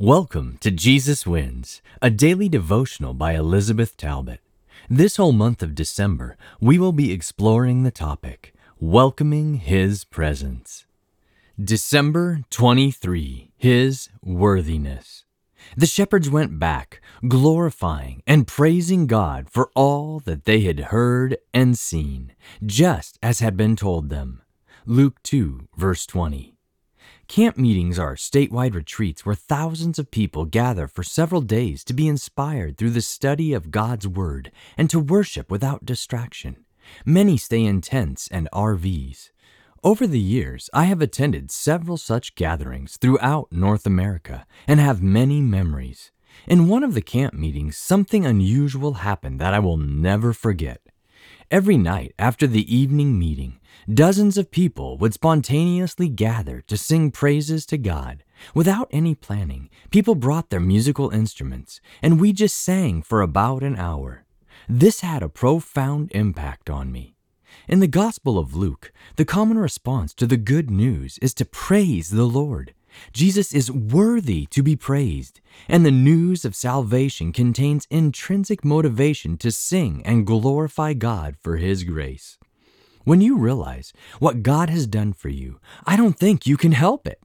Welcome to Jesus Wins, a daily devotional by Elizabeth Talbot. This whole month of December, we will be exploring the topic Welcoming His Presence. December 23 His Worthiness. The shepherds went back, glorifying and praising God for all that they had heard and seen, just as had been told them. Luke 2, verse 20. Camp meetings are statewide retreats where thousands of people gather for several days to be inspired through the study of God's Word and to worship without distraction. Many stay in tents and RVs. Over the years, I have attended several such gatherings throughout North America and have many memories. In one of the camp meetings, something unusual happened that I will never forget. Every night after the evening meeting, dozens of people would spontaneously gather to sing praises to God. Without any planning, people brought their musical instruments, and we just sang for about an hour. This had a profound impact on me. In the Gospel of Luke, the common response to the good news is to praise the Lord. Jesus is worthy to be praised, and the news of salvation contains intrinsic motivation to sing and glorify God for His grace. When you realize what God has done for you, I don't think you can help it.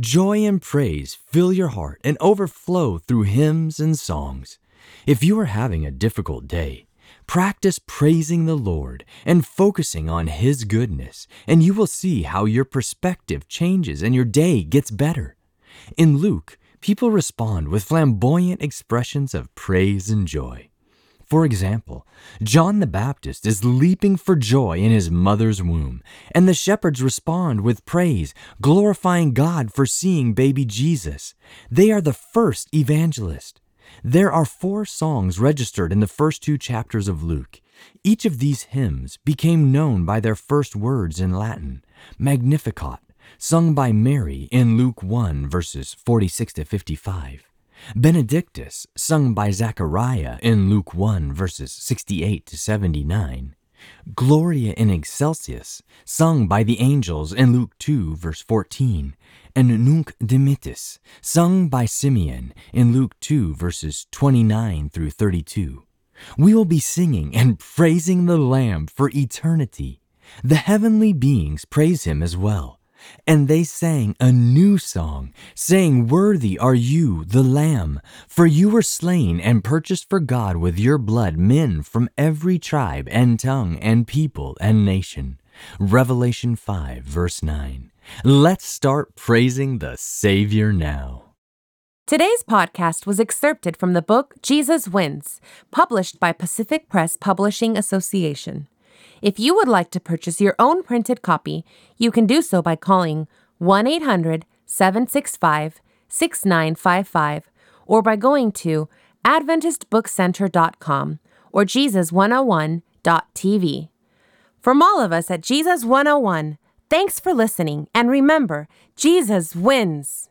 Joy and praise fill your heart and overflow through hymns and songs. If you are having a difficult day, Practice praising the Lord and focusing on His goodness, and you will see how your perspective changes and your day gets better. In Luke, people respond with flamboyant expressions of praise and joy. For example, John the Baptist is leaping for joy in his mother's womb, and the shepherds respond with praise, glorifying God for seeing baby Jesus. They are the first evangelist. There are four songs registered in the first two chapters of Luke. Each of these hymns became known by their first words in Latin Magnificat, sung by Mary in Luke 1, verses 46 to 55. Benedictus, sung by Zechariah in Luke 1, verses 68 to 79. Gloria in Excelsis, sung by the angels in Luke 2, verse 14, and Nunc Dimittis, sung by Simeon in Luke 2, verses 29 through 32. We will be singing and praising the Lamb for eternity. The heavenly beings praise him as well. And they sang a new song, saying, Worthy are you, the Lamb, for you were slain and purchased for God with your blood men from every tribe and tongue and people and nation. Revelation 5, verse 9. Let's start praising the Savior now. Today's podcast was excerpted from the book Jesus Wins, published by Pacific Press Publishing Association. If you would like to purchase your own printed copy, you can do so by calling 1 800 765 6955 or by going to AdventistBookCenter.com or Jesus101.tv. From all of us at Jesus 101, thanks for listening, and remember, Jesus wins!